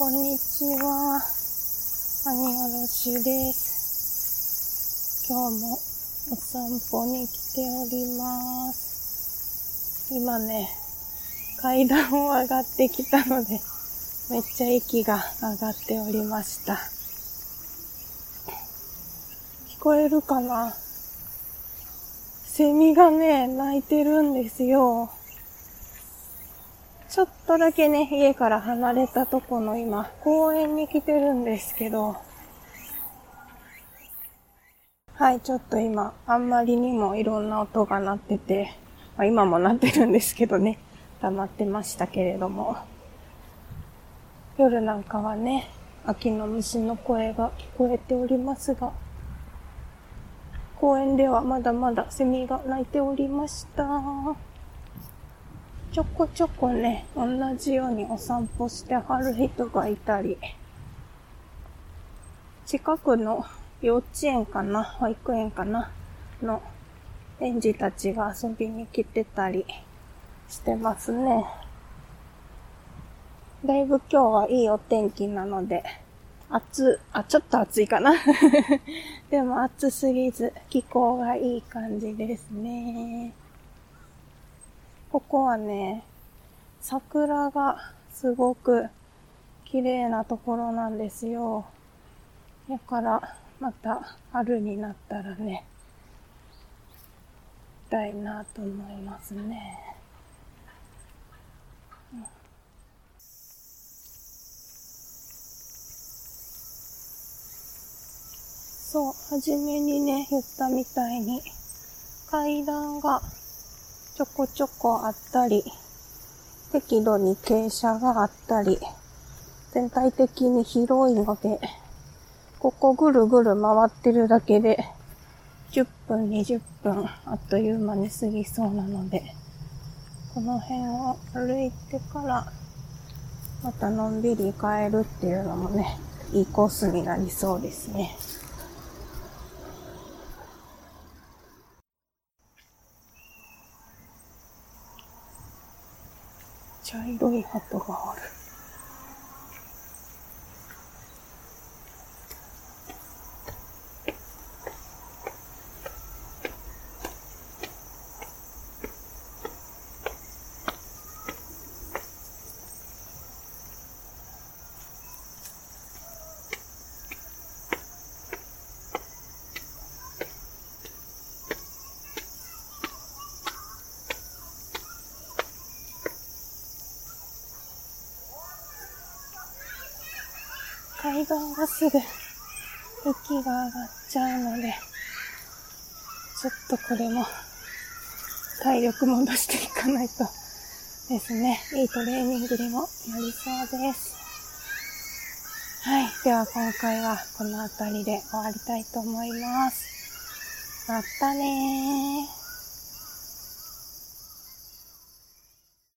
こんにちは。兄おろしです。今日もお散歩に来ております。今ね、階段を上がってきたので、めっちゃ息が上がっておりました。聞こえるかな？セミがね、鳴いてるんですよ。ちょっとだけね、家から離れたとこの今、公園に来てるんですけど、はい、ちょっと今、あんまりにもいろんな音が鳴ってて、まあ、今も鳴ってるんですけどね、溜まってましたけれども、夜なんかはね、秋の虫の声が聞こえておりますが、公園ではまだまだセミが鳴いておりました。ちょこちょこね、同じようにお散歩してはる人がいたり、近くの幼稚園かな、保育園かな、の園児たちが遊びに来てたりしてますね。だいぶ今日はいいお天気なので、暑、あ、ちょっと暑いかな。でも暑すぎず、気候がいい感じですね。ここはね、桜がすごく綺麗なところなんですよ。だから、また春になったらね、行きたいなと思いますね。そう、はじめにね、言ったみたいに、階段がちょこちょこあったり、適度に傾斜があったり、全体的に広いので、ここぐるぐる回ってるだけで、10分、20分、あっという間に過ぎそうなので、この辺を歩いてから、またのんびり帰るっていうのもね、いいコースになりそうですね。茶色い鳩がある。階段がすぐ息が上がっちゃうので、ちょっとこれも体力戻していかないとですね、いいトレーニングにもなりそうです。はい。では今回はこの辺りで終わりたいと思います。またねー。